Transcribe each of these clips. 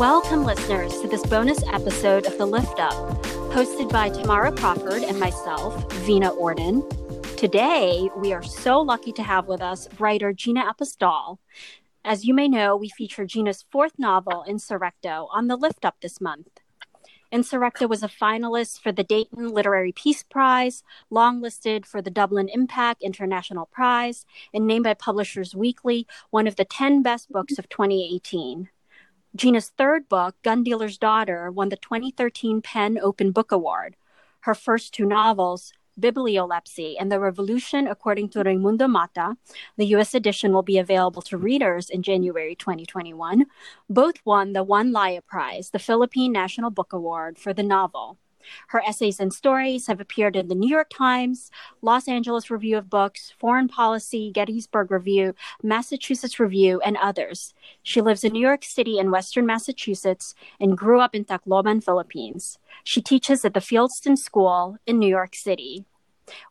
Welcome, listeners, to this bonus episode of The Lift Up, hosted by Tamara Crawford and myself, Vina Orden. Today, we are so lucky to have with us writer Gina Apostol. As you may know, we feature Gina's fourth novel, Insurrecto, on The Lift Up this month. Insurrecto was a finalist for the Dayton Literary Peace Prize, longlisted for the Dublin Impact International Prize, and named by Publishers Weekly one of the 10 best books of 2018. Gina's third book, Gun Dealer's Daughter, won the 2013 PEN Open Book Award. Her first two novels, Bibliolepsy and The Revolution According to Raimundo Mata, the U.S. edition will be available to readers in January 2021. Both won the Juan Laya Prize, the Philippine National Book Award, for the novel. Her essays and stories have appeared in the New York Times, Los Angeles Review of Books, Foreign Policy, Gettysburg Review, Massachusetts Review, and others. She lives in New York City and Western Massachusetts and grew up in Tacloban, Philippines. She teaches at the Fieldston School in New York City.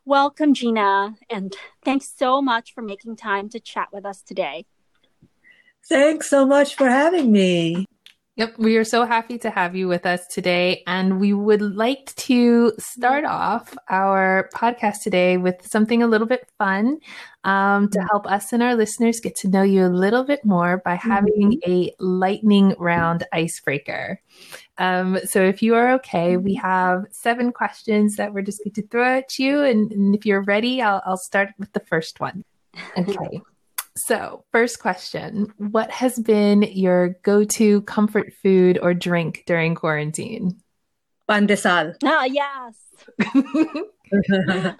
Welcome, Gina, and thanks so much for making time to chat with us today. Thanks so much for having me. Yep, we are so happy to have you with us today. And we would like to start off our podcast today with something a little bit fun um, to help us and our listeners get to know you a little bit more by having a lightning round icebreaker. Um, so, if you are okay, we have seven questions that we're just going to throw at you. And, and if you're ready, I'll, I'll start with the first one. Okay. So, first question What has been your go to comfort food or drink during quarantine? Pandesal. Ah, yes.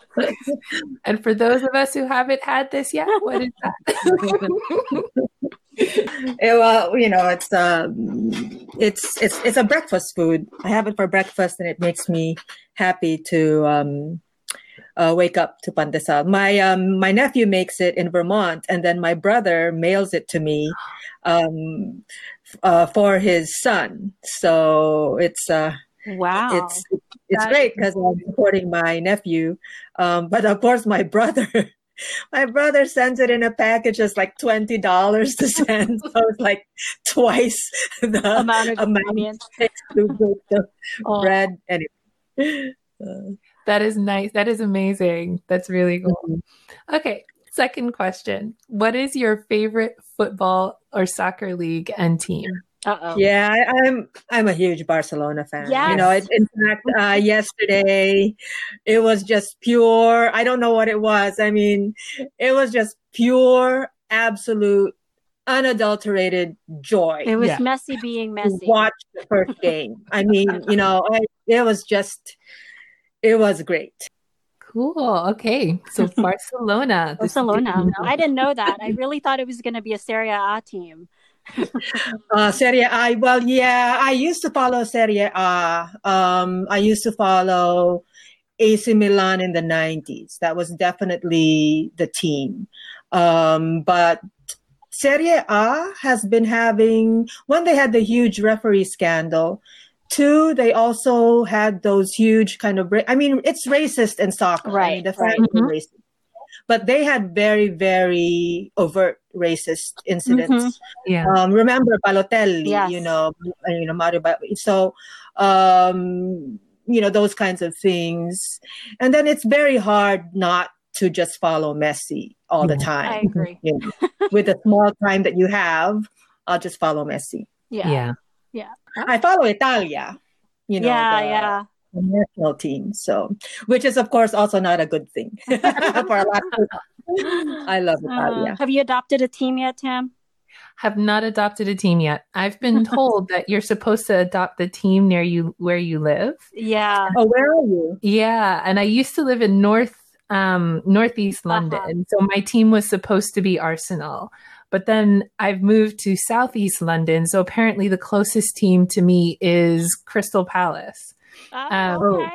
and for those of us who haven't had this yet, what is that? it, well, you know, it's um, it's it's it's a breakfast food. I have it for breakfast, and it makes me happy to um, uh, wake up to pandesal. My um, my nephew makes it in Vermont, and then my brother mails it to me um, uh, for his son. So it's uh, wow, it's it's great because I'm supporting my nephew, um, but of course my brother. My brother sends it in a package that's like twenty dollars to send, so it's like twice the amount of amount to the oh. bread. Anyway, uh, that is nice. That is amazing. That's really cool. Mm-hmm. Okay. Second question. What is your favorite football or soccer league and team? Uh-oh. Yeah, I, am I'm, I'm a huge Barcelona fan. Yes. You know, it, in fact, uh, yesterday it was just pure. I don't know what it was. I mean, it was just pure, absolute, unadulterated joy. It was yeah. Messi being messy. Watch the first game. I mean, you know, I, it was just it was great. Cool. Okay. So Barcelona. Barcelona. I didn't know that. I really thought it was going to be a Serie A team. uh, Serie A. Well, yeah, I used to follow Serie A. Um, I used to follow AC Milan in the 90s. That was definitely the team. Um, but Serie A has been having, when they had the huge referee scandal, Two, they also had those huge kind of, I mean, it's racist in soccer. Right. I mean, the right. mm-hmm. racist. But they had very, very overt racist incidents. Mm-hmm. Yeah. Um, remember Balotelli, yes. you know, you know, Mario. So, um, you know, those kinds of things. And then it's very hard not to just follow Messi all the time. I agree. You know, with the small time that you have, I'll just follow Messi. Yeah. Yeah. Yeah. I follow Italia, you know. Yeah, the, yeah. The national team. So, which is, of course, also not a good thing for a lot of people. I love uh, Italia. Uh, have you adopted a team yet, Tam? Have not adopted a team yet. I've been told that you're supposed to adopt the team near you where you live. Yeah. Oh, where are you? Yeah, and I used to live in North um northeast uh-huh. London. Uh-huh. So my team was supposed to be Arsenal. But then I've moved to Southeast London. So apparently the closest team to me is Crystal Palace. Oh, um, okay.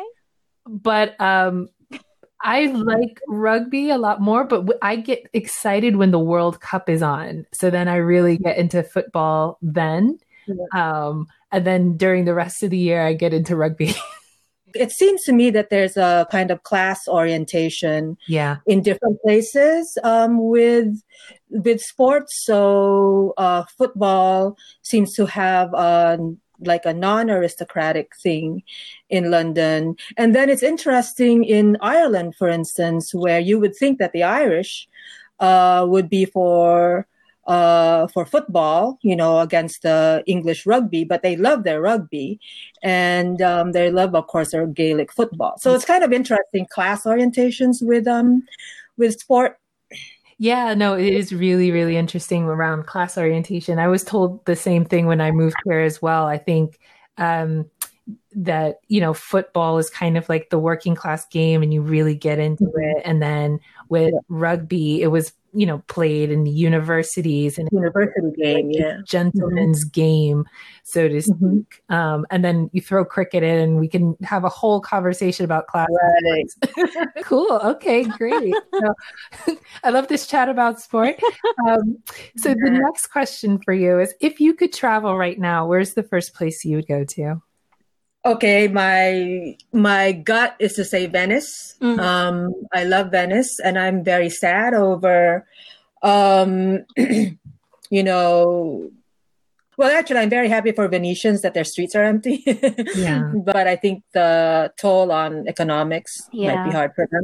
But um, I like rugby a lot more, but I get excited when the World Cup is on. So then I really get into football then. Yeah. Um, and then during the rest of the year, I get into rugby. it seems to me that there's a kind of class orientation yeah. in different places um, with with sports. So uh, football seems to have a, like a non-aristocratic thing in london. And then it's interesting in ireland for instance where you would think that the irish uh, would be for uh, for football, you know, against the English rugby, but they love their rugby, and um, they love, of course, their Gaelic football. So it's kind of interesting class orientations with um with sport. Yeah, no, it is really, really interesting around class orientation. I was told the same thing when I moved here as well. I think um, that you know football is kind of like the working class game, and you really get into it, and then with rugby, it was you know played in the universities and university game, yeah, gentleman's mm-hmm. game, so to mm-hmm. speak. Mm-hmm. Um, and then you throw cricket in, and we can have a whole conversation about class. Right. cool. Okay, great. so, I love this chat about sport. Um, so yeah. the next question for you is: If you could travel right now, where's the first place you would go to? Okay, my my gut is to say Venice. Mm-hmm. Um, I love Venice, and I'm very sad over, um, you know, well, actually, I'm very happy for Venetians that their streets are empty. yeah. But I think the toll on economics yeah. might be hard for them.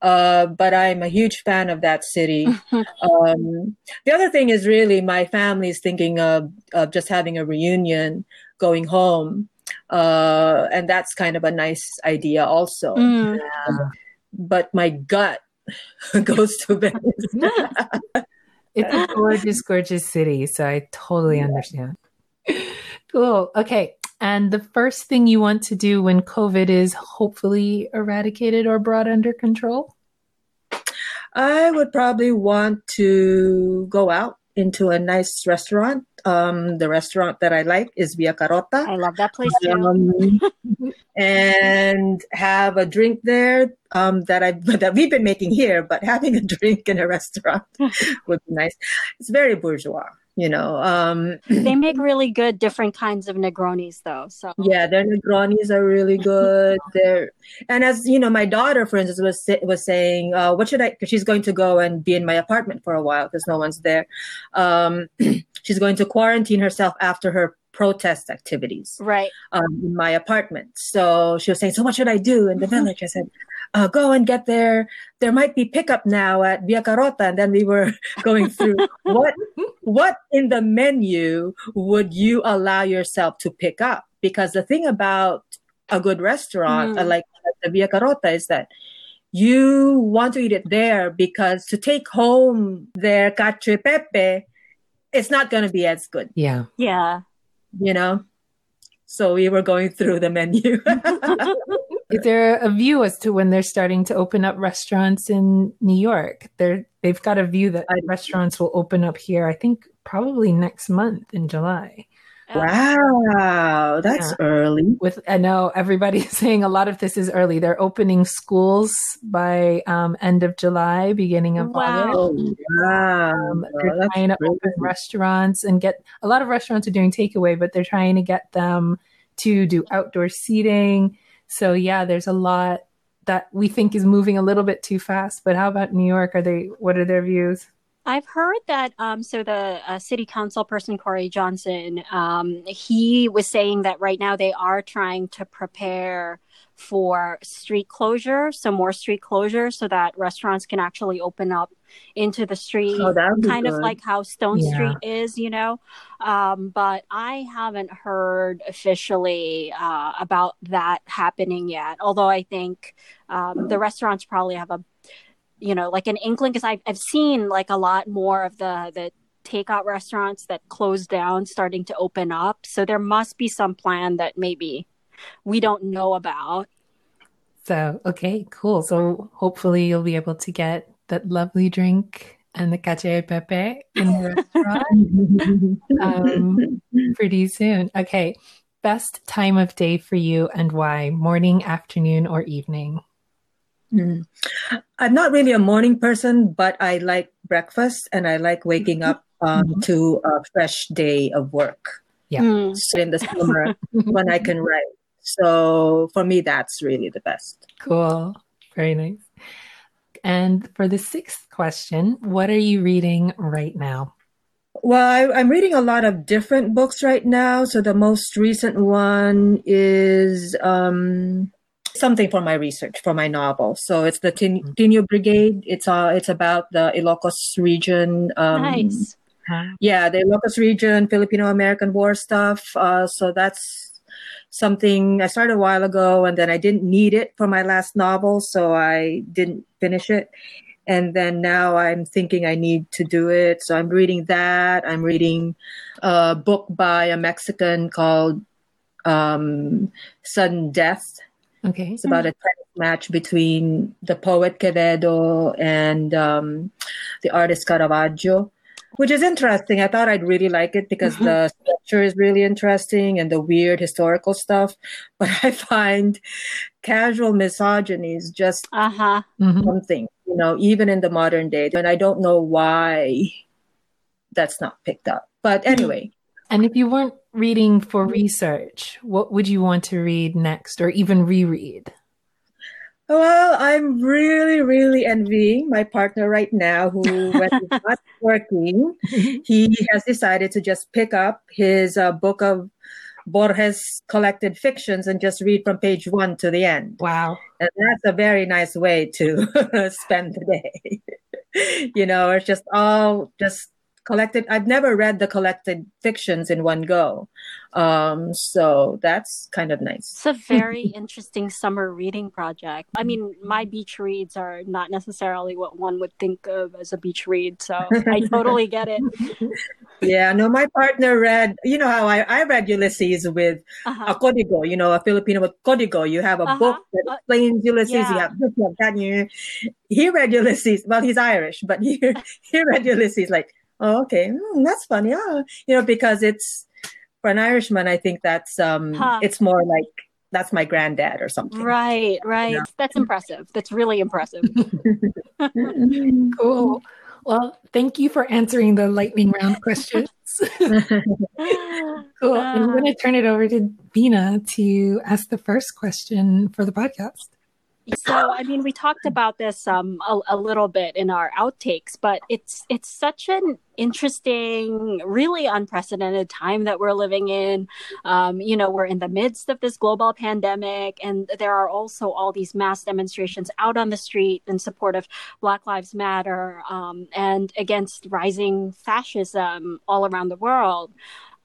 Uh, but I'm a huge fan of that city. um, the other thing is really my family is thinking of, of just having a reunion, going home. Uh, and that's kind of a nice idea also. Mm. but my gut goes to Venice. it's a gorgeous, gorgeous city. So I totally understand. Cool. Okay. And the first thing you want to do when COVID is hopefully eradicated or brought under control? I would probably want to go out into a nice restaurant. Um, the restaurant that I like is Via Carota. I love that place too. Um, and have a drink there um, that I that we've been making here, but having a drink in a restaurant would be nice. It's very bourgeois you know um, they make really good different kinds of negronis though so yeah their negronis are really good they're and as you know my daughter for instance was was saying uh, what should i because she's going to go and be in my apartment for a while because no one's there um, she's going to quarantine herself after her protest activities right um, in my apartment so she was saying so what should i do in the village i said uh, go and get there. There might be pickup now at Via Carota. And then we were going through what, what in the menu would you allow yourself to pick up? Because the thing about a good restaurant mm. like the Via Carota is that you want to eat it there because to take home their cacio e pepe, it's not going to be as good. Yeah. Yeah. You know? So we were going through the menu. Is there a view as to when they're starting to open up restaurants in New York? They're they've got a view that restaurants will open up here. I think probably next month in July. Wow, that's yeah. early. With I know everybody's saying a lot of this is early. They're opening schools by um, end of July, beginning of wow. August. Wow, um, they're oh, trying to crazy. open restaurants and get a lot of restaurants are doing takeaway, but they're trying to get them to do outdoor seating so yeah, there's a lot that we think is moving a little bit too fast. But how about New York? Are they? What are their views? I've heard that. Um, so the uh, city council person Corey Johnson, um, he was saying that right now they are trying to prepare for street closure, so more street closure, so that restaurants can actually open up into the street, oh, kind of like how Stone yeah. Street is, you know. Um, but I haven't heard officially uh, about that happening yet. Although I think um, the restaurants probably have a, you know, like an inkling because I've I've seen like a lot more of the the takeout restaurants that closed down starting to open up. So there must be some plan that maybe we don't know about. So, okay, cool. So hopefully you'll be able to get that lovely drink and the cacio e pepe in the restaurant um, pretty soon. Okay, best time of day for you and why? Morning, afternoon, or evening? Mm. I'm not really a morning person, but I like breakfast and I like waking up um, mm-hmm. to a fresh day of work. Yeah. Mm. So in the summer when I can write So for me, that's really the best. Cool. Very nice. And for the sixth question, what are you reading right now? Well, I, am reading a lot of different books right now. So the most recent one is um, something for my research for my novel. So it's the Tin- mm-hmm. Tinio Brigade. It's uh, it's about the Ilocos region. Um, nice. Yeah, the Ilocos region, Filipino American War stuff. Uh, so that's something I started a while ago, and then I didn't need it for my last novel, so I didn't finish it. And then now I'm thinking I need to do it. So I'm reading that. I'm reading a book by a Mexican called um, Sudden Death. Okay. It's about a tennis match between the poet Quevedo and um, the artist Caravaggio, which is interesting. I thought I'd really like it because mm-hmm. the structure is really interesting and the weird historical stuff. But I find casual misogyny is just uh-huh. Mm-hmm. something you know, even in the modern day. And I don't know why that's not picked up. But hmm. anyway. And if you weren't reading for research, what would you want to read next or even reread? Well, I'm really, really envying my partner right now who, when he's not working, he has decided to just pick up his uh, book of Borges collected fictions and just read from page one to the end. Wow. And that's a very nice way to spend the day. you know, it's just all just collected. I've never read the collected fictions in one go. Um, so that's kind of nice. It's a very interesting summer reading project. I mean, my beach reads are not necessarily what one would think of as a beach read. So I totally get it. Yeah, no, my partner read, you know how I, I read Ulysses with uh-huh. a código, you know, a Filipino with código. You have a uh-huh. book that uh, explains Ulysses, yeah. you have this, you have that. You, he read Ulysses, well, he's Irish, but he, he read Ulysses like, oh, okay, mm, that's funny. Oh, you know, because it's, for an Irishman, I think that's, um, huh. it's more like, that's my granddad or something. Right, right. Yeah. That's impressive. That's really impressive. cool. Well, thank you for answering the lightning round questions. cool. I'm going to turn it over to Vina to ask the first question for the podcast. So, I mean, we talked about this um, a, a, little bit in our outtakes, but it's it's such an interesting, really unprecedented time that we're living in. Um, you know, we're in the midst of this global pandemic, and there are also all these mass demonstrations out on the street in support of Black Lives Matter um, and against rising fascism all around the world.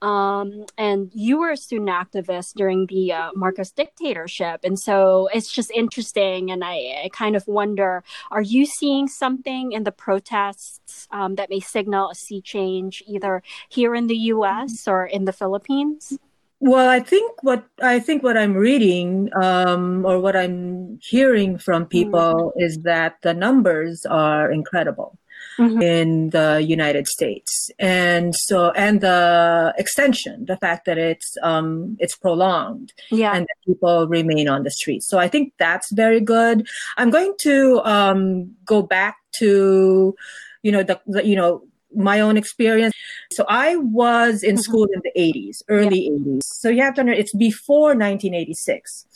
Um, and you were a student activist during the uh, Marcos dictatorship. And so it's just interesting. And I, I, kind of wonder are you seeing something in the protests um, that may signal a sea change either here in the US or in the Philippines? Well, I think what I think what I'm reading um, or what I'm hearing from people mm. is that the numbers are incredible mm-hmm. in the United States. And so, and the extension, the fact that it's, um, it's prolonged yeah. and that people remain on the streets. So I think that's very good. I'm going to, um, go back to, you know, the, the you know, my own experience. So I was in mm-hmm. school in the 80s, early yeah. 80s. So you have to know it's before 1986.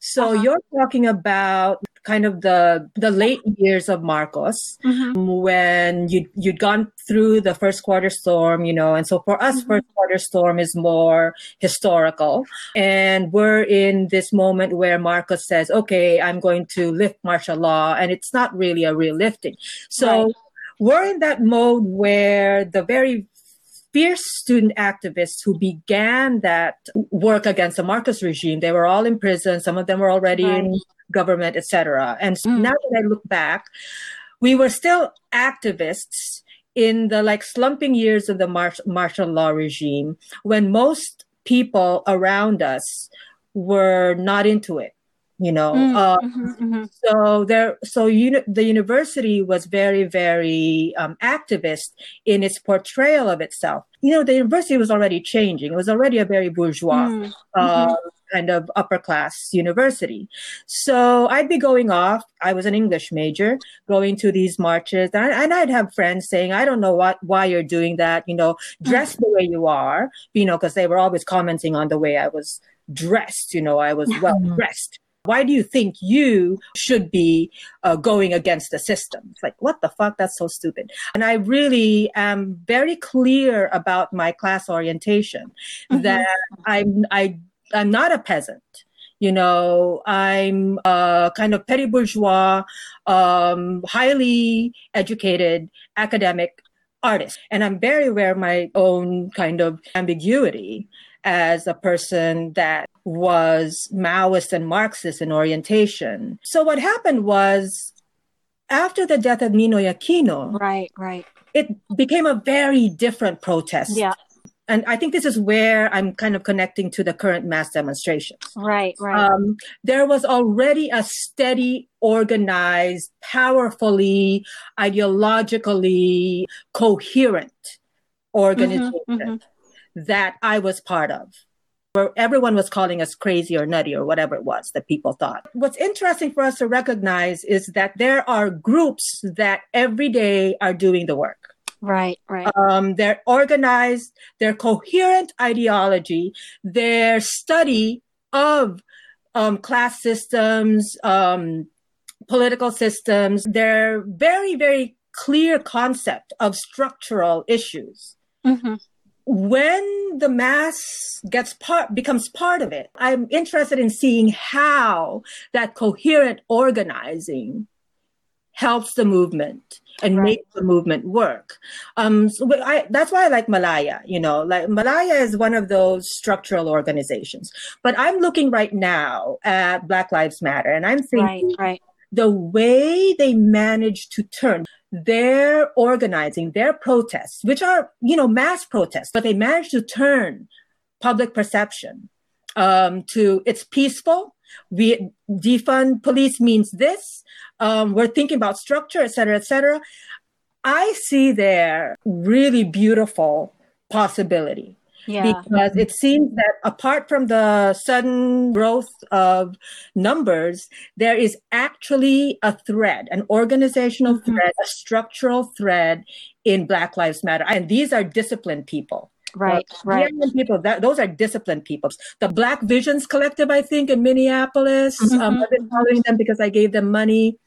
So uh-huh. you're talking about kind of the the late years of Marcos mm-hmm. when you you'd gone through the first quarter storm, you know, and so for us, mm-hmm. first quarter storm is more historical, and we're in this moment where Marcos says, "Okay, I'm going to lift martial law," and it's not really a real lifting. So. Right. We're in that mode where the very fierce student activists who began that work against the Marcos regime. They were all in prison. Some of them were already right. in government, etc. And so mm. now that I look back, we were still activists in the like slumping years of the mar- martial law regime when most people around us were not into it you know mm, uh, mm-hmm, mm-hmm. so there so uni- the university was very very um, activist in its portrayal of itself you know the university was already changing it was already a very bourgeois mm, uh, mm-hmm. kind of upper class university so i'd be going off i was an english major going to these marches and, and i'd have friends saying i don't know what why you're doing that you know dress mm. the way you are you know because they were always commenting on the way i was dressed. You know, I was well dressed. Why do you think you should be uh, going against the system? It's like, what the fuck? That's so stupid. And I really am very clear about my class orientation mm-hmm. that I'm, I, I'm not a peasant. You know, I'm a kind of petty bourgeois, um, highly educated academic artist. And I'm very aware of my own kind of ambiguity as a person that was Maoist and Marxist in orientation. So what happened was after the death of Ninoy Aquino, right, right, it became a very different protest. Yeah. And I think this is where I'm kind of connecting to the current mass demonstrations. Right, right. Um, there was already a steady, organized, powerfully, ideologically coherent organization. Mm-hmm, mm-hmm that I was part of. Where everyone was calling us crazy or nutty or whatever it was that people thought. What's interesting for us to recognize is that there are groups that every day are doing the work. Right, right. Um, they're organized, their coherent ideology, their study of um, class systems, um, political systems, their very, very clear concept of structural issues. Mm-hmm when the mass gets part becomes part of it i'm interested in seeing how that coherent organizing helps the movement and right. makes the movement work um so I, that's why i like malaya you know like malaya is one of those structural organizations but i'm looking right now at black lives matter and i'm thinking right, right. The way they manage to turn their organizing, their protests, which are, you know, mass protests, but they managed to turn public perception um, to it's peaceful. We defund police means this. Um, we're thinking about structure, et cetera, et cetera. I see there really beautiful possibility yeah. Because it seems that apart from the sudden growth of numbers, there is actually a thread, an organizational mm-hmm. thread, a structural thread in Black Lives Matter. And these are disciplined people. Right, right. People, that, those are disciplined people. The Black Visions Collective, I think, in Minneapolis, mm-hmm. um, I've been following them because I gave them money.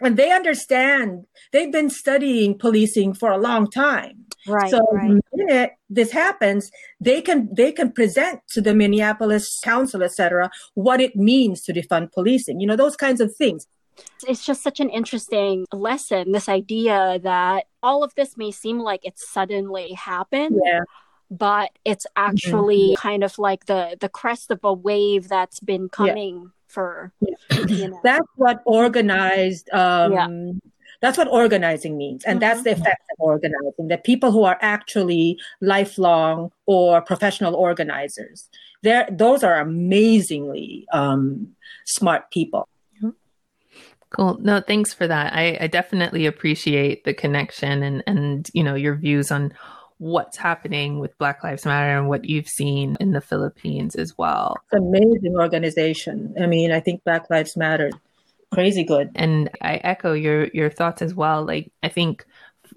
And they understand, they've been studying policing for a long time Right. So right. the minute this happens, they can they can present to the Minneapolis Council, etc., what it means to defund policing. You know, those kinds of things. It's just such an interesting lesson, this idea that all of this may seem like it suddenly happened. Yeah but it's actually mm-hmm. kind of like the the crest of a wave that's been coming. For you know. that's what organized um yeah. That's what organizing means. And mm-hmm. that's the mm-hmm. effect of organizing, that people who are actually lifelong or professional organizers, they're, those are amazingly um, smart people. Cool. No, thanks for that. I, I definitely appreciate the connection and, and, you know, your views on what's happening with Black Lives Matter and what you've seen in the Philippines as well. It's amazing organization. I mean, I think Black Lives Matter crazy good. And I echo your your thoughts as well. Like I think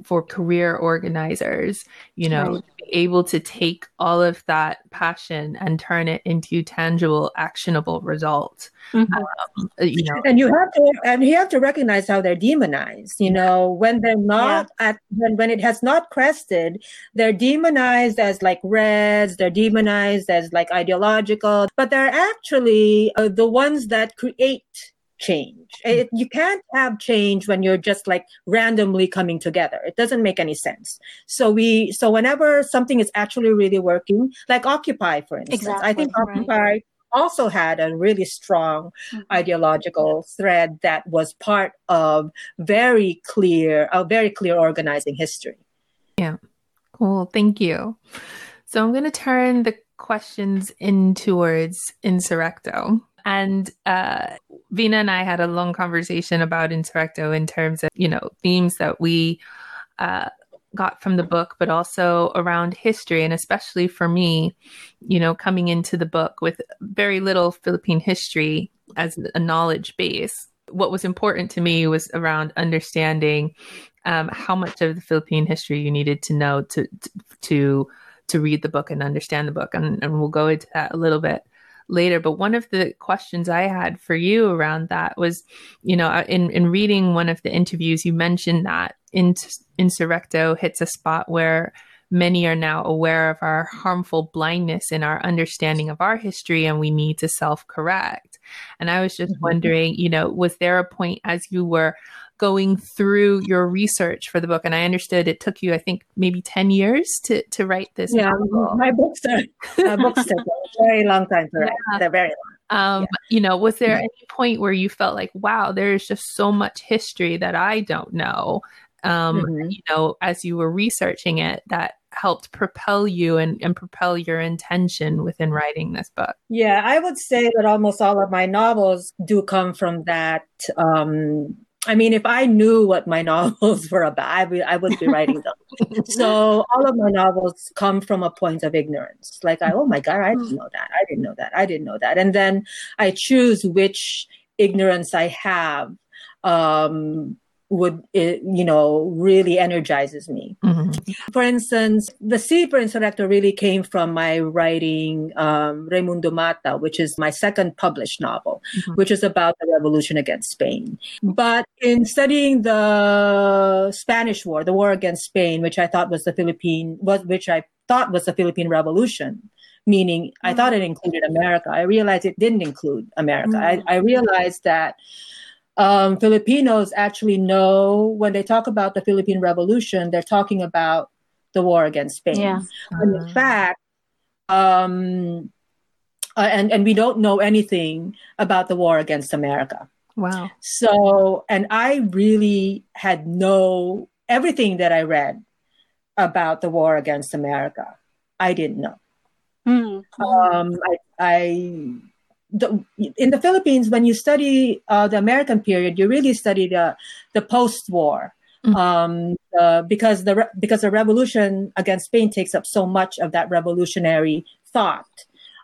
for career organizers, you know, right. able to take all of that passion and turn it into tangible, actionable results. Mm-hmm. Um, you know, and you have to and you have to recognize how they're demonized. You know, when they're not yeah. at when when it has not crested, they're demonized as like reds. They're demonized as like ideological, but they're actually uh, the ones that create change. It, you can't have change when you're just like randomly coming together. It doesn't make any sense. So we, so whenever something is actually really working, like Occupy, for instance, exactly, I think Occupy also had a really strong mm-hmm. ideological thread that was part of very clear, a very clear organizing history. Yeah. Cool. Thank you. So I'm going to turn the questions in towards Insurrecto. And uh, Vina and I had a long conversation about Insurrecto in terms of, you know, themes that we uh, got from the book, but also around history. And especially for me, you know, coming into the book with very little Philippine history as a knowledge base. What was important to me was around understanding um, how much of the Philippine history you needed to know to to to read the book and understand the book, and, and we'll go into that a little bit later. But one of the questions I had for you around that was, you know, uh, in, in reading one of the interviews, you mentioned that in, Insurrecto hits a spot where many are now aware of our harmful blindness in our understanding of our history and we need to self correct. And I was just mm-hmm. wondering, you know, was there a point as you were going through your research for the book and i understood it took you i think maybe 10 years to to write this yeah novel. my books are uh, books took a very long time to write yeah. they're very long um, yeah. you know was there any point where you felt like wow there's just so much history that i don't know um, mm-hmm. you know as you were researching it that helped propel you and, and propel your intention within writing this book yeah i would say that almost all of my novels do come from that um, I mean, if I knew what my novels were about, I, would, I wouldn't be writing them. so all of my novels come from a point of ignorance. Like, I, oh my God, I didn't know that. I didn't know that. I didn't know that. And then I choose which ignorance I have um, would it, you know really energizes me mm-hmm. for instance the seed for insurrecto really came from my writing um, raimundo mata which is my second published novel mm-hmm. which is about the revolution against spain but in studying the spanish war the war against spain which i thought was the philippine was which i thought was the philippine revolution meaning mm-hmm. i thought it included america i realized it didn't include america I, I realized that um, Filipinos actually know when they talk about the Philippine Revolution, they're talking about the war against Spain. Yeah. in uh-huh. fact, um, uh, and and we don't know anything about the war against America. Wow. So, and I really had no everything that I read about the war against America. I didn't know. Mm-hmm. Um, I, I the, in the Philippines, when you study uh, the American period, you really study the the post-war mm-hmm. um, uh, because the because the revolution against Spain takes up so much of that revolutionary thought.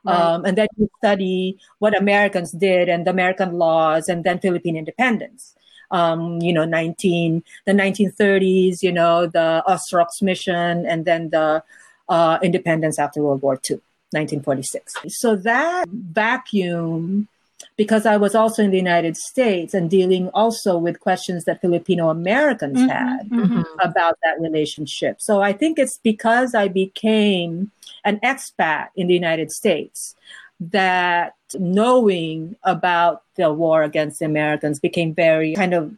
Right. Um, and then you study what Americans did and the American laws, and then Philippine independence. Um, you know, nineteen the nineteen thirties. You know, the OsRox mission, and then the uh, independence after World War II. 1946. So that vacuum, because I was also in the United States and dealing also with questions that Filipino Americans mm-hmm, had mm-hmm. about that relationship. So I think it's because I became an expat in the United States that knowing about the war against the Americans became very kind of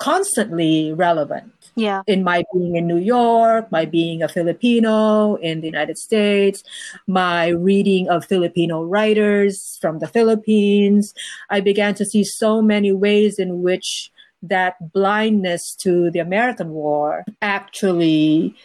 constantly relevant. Yeah. In my being in New York, my being a Filipino in the United States, my reading of Filipino writers from the Philippines, I began to see so many ways in which that blindness to the American war actually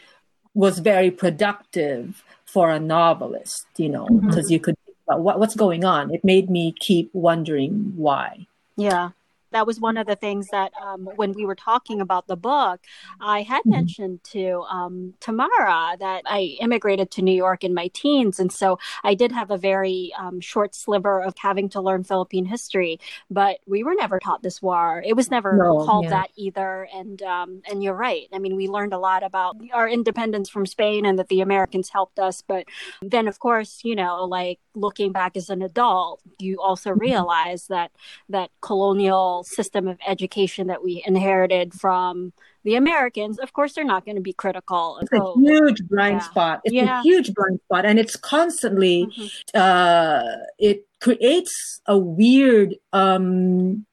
was very productive for a novelist, you know, because mm-hmm. you could what, what's going on. It made me keep wondering why. Yeah that was one of the things that um, when we were talking about the book, I had mm-hmm. mentioned to um, Tamara that I immigrated to New York in my teens. And so I did have a very um, short sliver of having to learn Philippine history, but we were never taught this war. It was never no, called yeah. that either. And, um, and you're right. I mean, we learned a lot about our independence from Spain and that the Americans helped us. But then, of course, you know, like looking back as an adult, you also mm-hmm. realize that that colonial system of education that we inherited from the Americans, of course, they're not going to be critical. It's a huge blind yeah. spot. It's yeah. a huge blind spot, and it's constantly. Mm-hmm. Uh, it creates a weird. Um,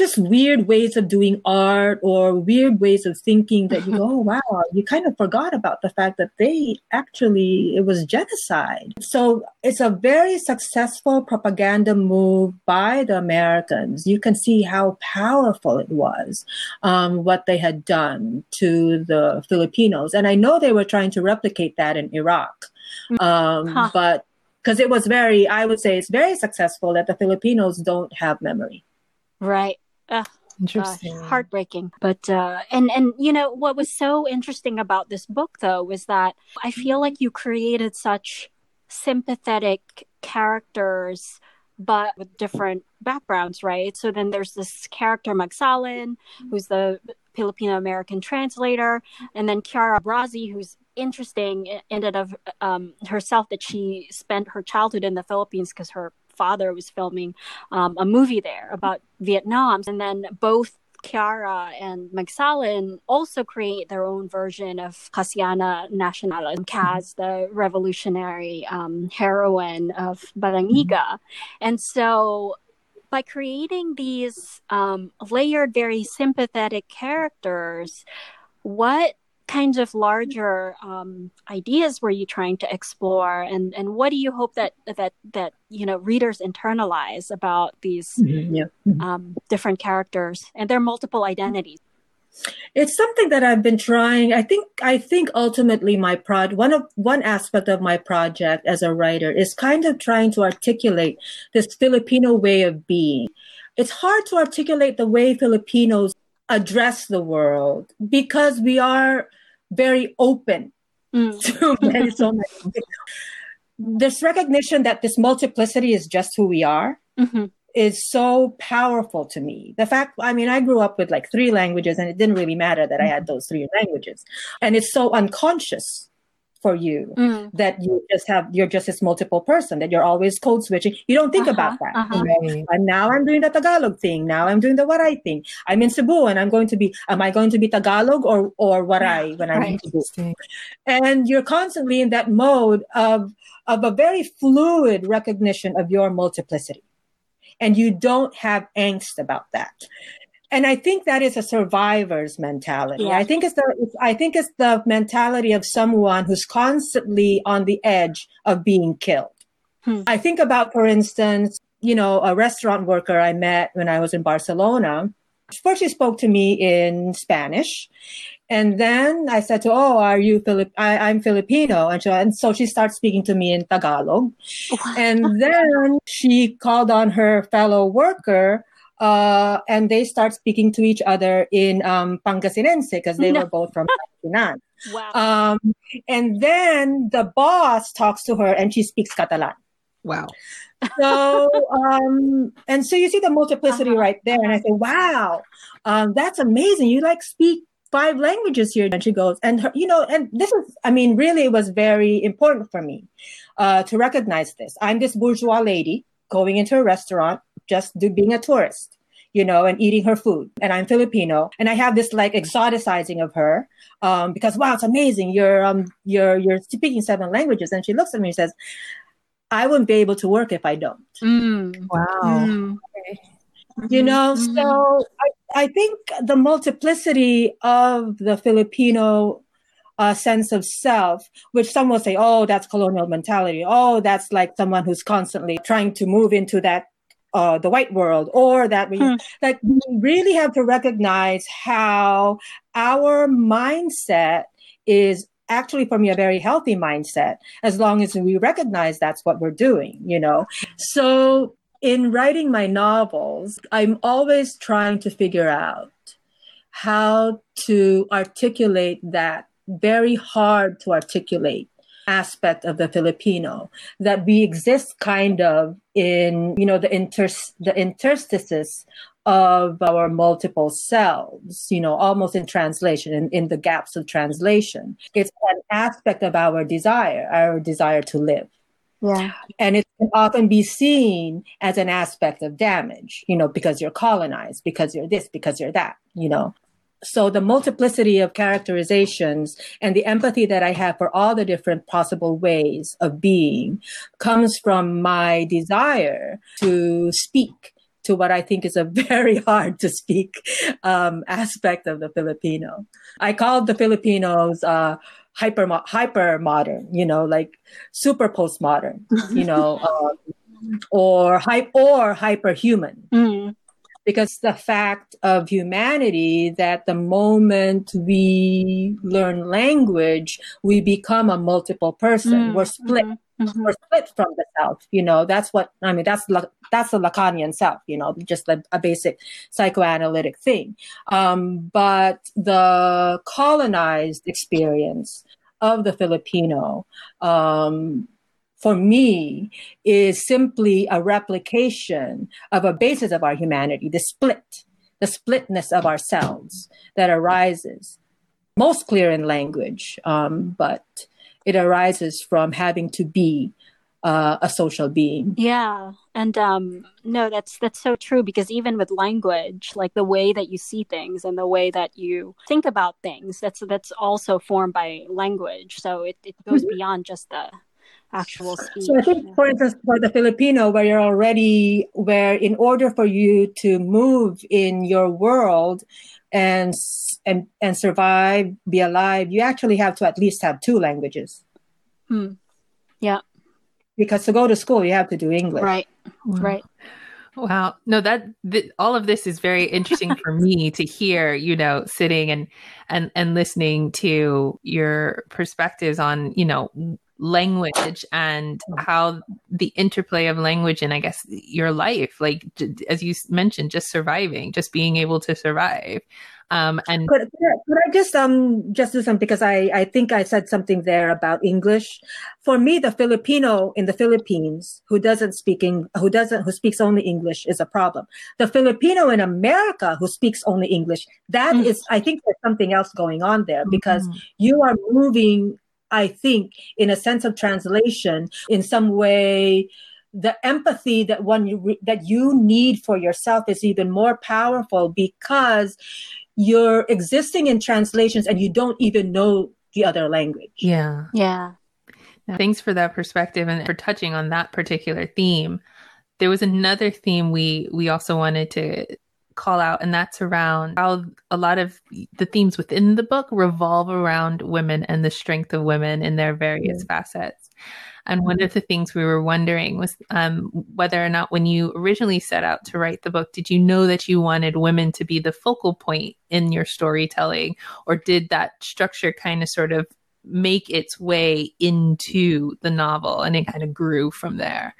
just weird ways of doing art or weird ways of thinking that you go, oh, wow, you kind of forgot about the fact that they actually, it was genocide. So it's a very successful propaganda move by the Americans. You can see how powerful it was, um, what they had done to the Filipinos. And I know they were trying to replicate that in Iraq. Mm. Um, huh. But because it was very, I would say it's very successful that the Filipinos don't have memory. Right. Ugh. Interesting. Gosh, heartbreaking. But uh and and you know what was so interesting about this book though was that I feel like you created such sympathetic characters but with different backgrounds, right? So then there's this character Magsalin, who's the Filipino American translator, and then Chiara Brasi, who's interesting ended of um, herself that she spent her childhood in the Philippines because her father was filming um, a movie there about Vietnam. And then both Chiara and Magsalin also create their own version of Casiana Nacional and Kaz, the revolutionary um, heroine of Balangiga. Mm-hmm. And so by creating these um, layered, very sympathetic characters, what kinds of larger um, ideas were you trying to explore? And and what do you hope that that that you know readers internalize about these mm-hmm, yeah. mm-hmm. um, different characters and their multiple identities? It's something that i've been trying. I think i think ultimately my prod one of one aspect of my project as a writer is kind of trying to articulate this filipino way of being. It's hard to articulate the way filipinos address the world because we are very open mm. to many, so many. This recognition that this multiplicity is just who we are mm-hmm. is so powerful to me. The fact, I mean, I grew up with like three languages and it didn't really matter that I had those three languages. And it's so unconscious for you mm. that you just have you're just this multiple person that you're always code switching. You don't think uh-huh, about that uh-huh. and now i'm doing the tagalog thing. Now i'm doing the waray thing i'm in cebu and i'm going to be am i going to be tagalog or or waray when i'm right. in cebu and you're constantly in that mode of of a very fluid recognition of your multiplicity. And you don't have angst about that and I think that is a survivor's mentality. Yeah. I think it's the I think it's the mentality of someone who's constantly on the edge of being killed. Hmm. I think about, for instance, you know, a restaurant worker I met when I was in Barcelona. First, she spoke to me in Spanish, and then I said to, "Oh, are you Filip? I, am Filipino," and, she, and so she starts speaking to me in Tagalog, and then she called on her fellow worker uh, and they start speaking to each other in um, Pangasinense because they no. were both from Pangasinan. Wow. Um, and then the boss talks to her and she speaks Catalan. Wow. So, um, and so you see the multiplicity uh-huh. right there. And I say, wow, um, that's amazing. You like speak five languages here. And she goes, and her, you know, and this is, I mean, really it was very important for me, uh, to recognize this. I'm this bourgeois lady going into a restaurant just do, being a tourist, you know, and eating her food. And I'm Filipino, and I have this like exoticizing of her um, because wow, it's amazing. You're um, you're you're speaking seven languages, and she looks at me and says, "I wouldn't be able to work if I don't." Mm. Wow. Mm. You know, mm-hmm. so I, I think the multiplicity of the Filipino uh, sense of self, which some will say, oh, that's colonial mentality. Oh, that's like someone who's constantly trying to move into that uh, the white world, or that we hmm. like we really have to recognize how our mindset is actually for me a very healthy mindset as long as we recognize that's what we're doing you know so in writing my novels i'm always trying to figure out how to articulate that very hard to articulate aspect of the Filipino that we exist kind of in, you know, the inter the interstices of our multiple selves, you know, almost in translation, in, in the gaps of translation. It's an aspect of our desire, our desire to live. Yeah. And it can often be seen as an aspect of damage, you know, because you're colonized, because you're this, because you're that, you know so the multiplicity of characterizations and the empathy that I have for all the different possible ways of being comes from my desire to speak to what I think is a very hard to speak um, aspect of the Filipino. I call the Filipinos uh, hyper hyper modern, you know, like super postmodern, you know, uh, or hype or hyper human. Mm because the fact of humanity that the moment we learn language, we become a multiple person. Mm-hmm. We're split. Mm-hmm. We're split from the self. You know, that's what I mean. That's that's the Lacanian self. You know, just a, a basic psychoanalytic thing. Um, but the colonized experience of the Filipino um, for me is simply a replication of a basis of our humanity, the split, the splitness of ourselves that arises most clear in language, um, but it arises from having to be uh, a social being. Yeah, and um, no, that's that's so true because even with language, like the way that you see things and the way that you think about things, that's that's also formed by language. So it, it goes mm-hmm. beyond just the actual speech. So I think, for instance, for the Filipino, where you're already where in order for you to move in your world and and and survive, be alive, you actually have to at least have two languages. Hmm. Yeah because to go to school you have to do English. Right. Right. Wow. No, that th- all of this is very interesting for me to hear, you know, sitting and and and listening to your perspectives on, you know, language and mm. how the interplay of language and I guess your life, like as you mentioned, just surviving, just being able to survive. Um, and could, could, I just um just do something because I I think I said something there about English. For me, the Filipino in the Philippines who doesn't speak Eng- who doesn't who speaks only English is a problem. The Filipino in America who speaks only English that mm. is I think there's something else going on there because mm. you are moving. I think in a sense of translation in some way the empathy that one you re- that you need for yourself is even more powerful because you're existing in translations and you don't even know the other language. Yeah. Yeah. Thanks for that perspective and for touching on that particular theme. There was another theme we we also wanted to call out and that's around how a lot of the themes within the book revolve around women and the strength of women in their various mm. facets. And one of the things we were wondering was um, whether or not, when you originally set out to write the book, did you know that you wanted women to be the focal point in your storytelling, or did that structure kind of sort of make its way into the novel and it kind of grew from there?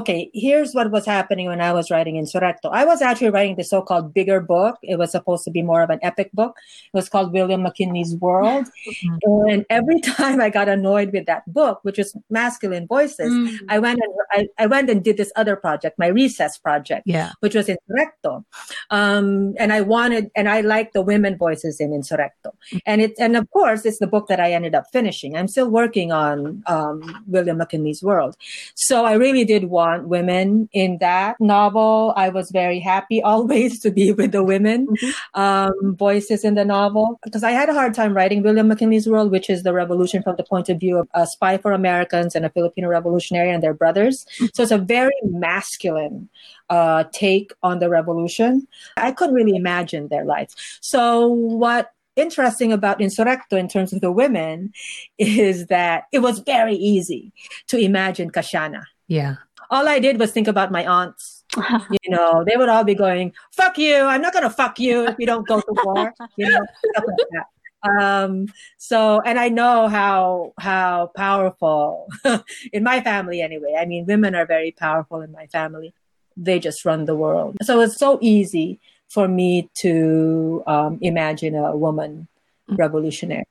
Okay, here's what was happening when I was writing Insurrecto. I was actually writing the so-called bigger book. It was supposed to be more of an epic book. It was called William McKinley's World. Mm-hmm. And every time I got annoyed with that book, which was masculine voices, mm-hmm. I went and I, I, went and did this other project, my recess project, yeah. which was Insurrecto. Um, and I wanted, and I liked the women voices in Insurrecto. Mm-hmm. And it, and of course, it's the book that I ended up finishing. I'm still working on um, William McKinley's World. So I really did want want women in that novel. I was very happy always to be with the women mm-hmm. um, voices in the novel because I had a hard time writing William McKinley's World, which is the revolution from the point of view of a spy for Americans and a Filipino revolutionary and their brothers. Mm-hmm. So it's a very masculine uh, take on the revolution. I couldn't really imagine their lives. So what interesting about Insurrecto in terms of the women is that it was very easy to imagine Casiana. Yeah all I did was think about my aunts. you know, they would all be going, "Fuck you! I'm not gonna fuck you if you don't go to war." You know, stuff like that. Um, so, and I know how how powerful in my family anyway. I mean, women are very powerful in my family. They just run the world. So it's so easy for me to um, imagine a woman mm. revolutionary.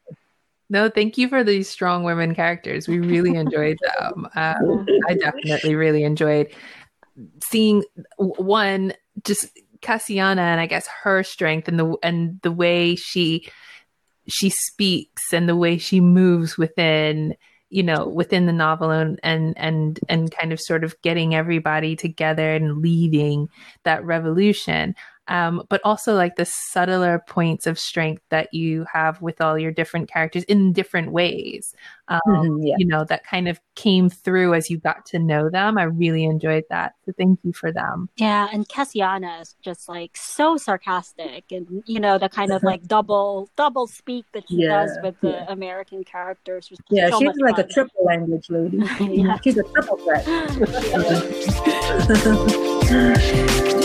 No, thank you for these strong women characters. We really enjoyed them. Um, I definitely really enjoyed seeing one just Casiana and I guess her strength and the and the way she she speaks and the way she moves within you know within the novel and and and and kind of sort of getting everybody together and leading that revolution um, but also like the subtler points of strength that you have with all your different characters in different ways. Um, mm-hmm, yeah. You know, that kind of came through as you got to know them. I really enjoyed that. So thank you for them. Yeah. And Casiana is just like so sarcastic and, you know, the kind of like double, double speak that she yeah, does with the yeah. American characters. Yeah. So she's like fun. a triple language lady. yeah. She's a triple threat.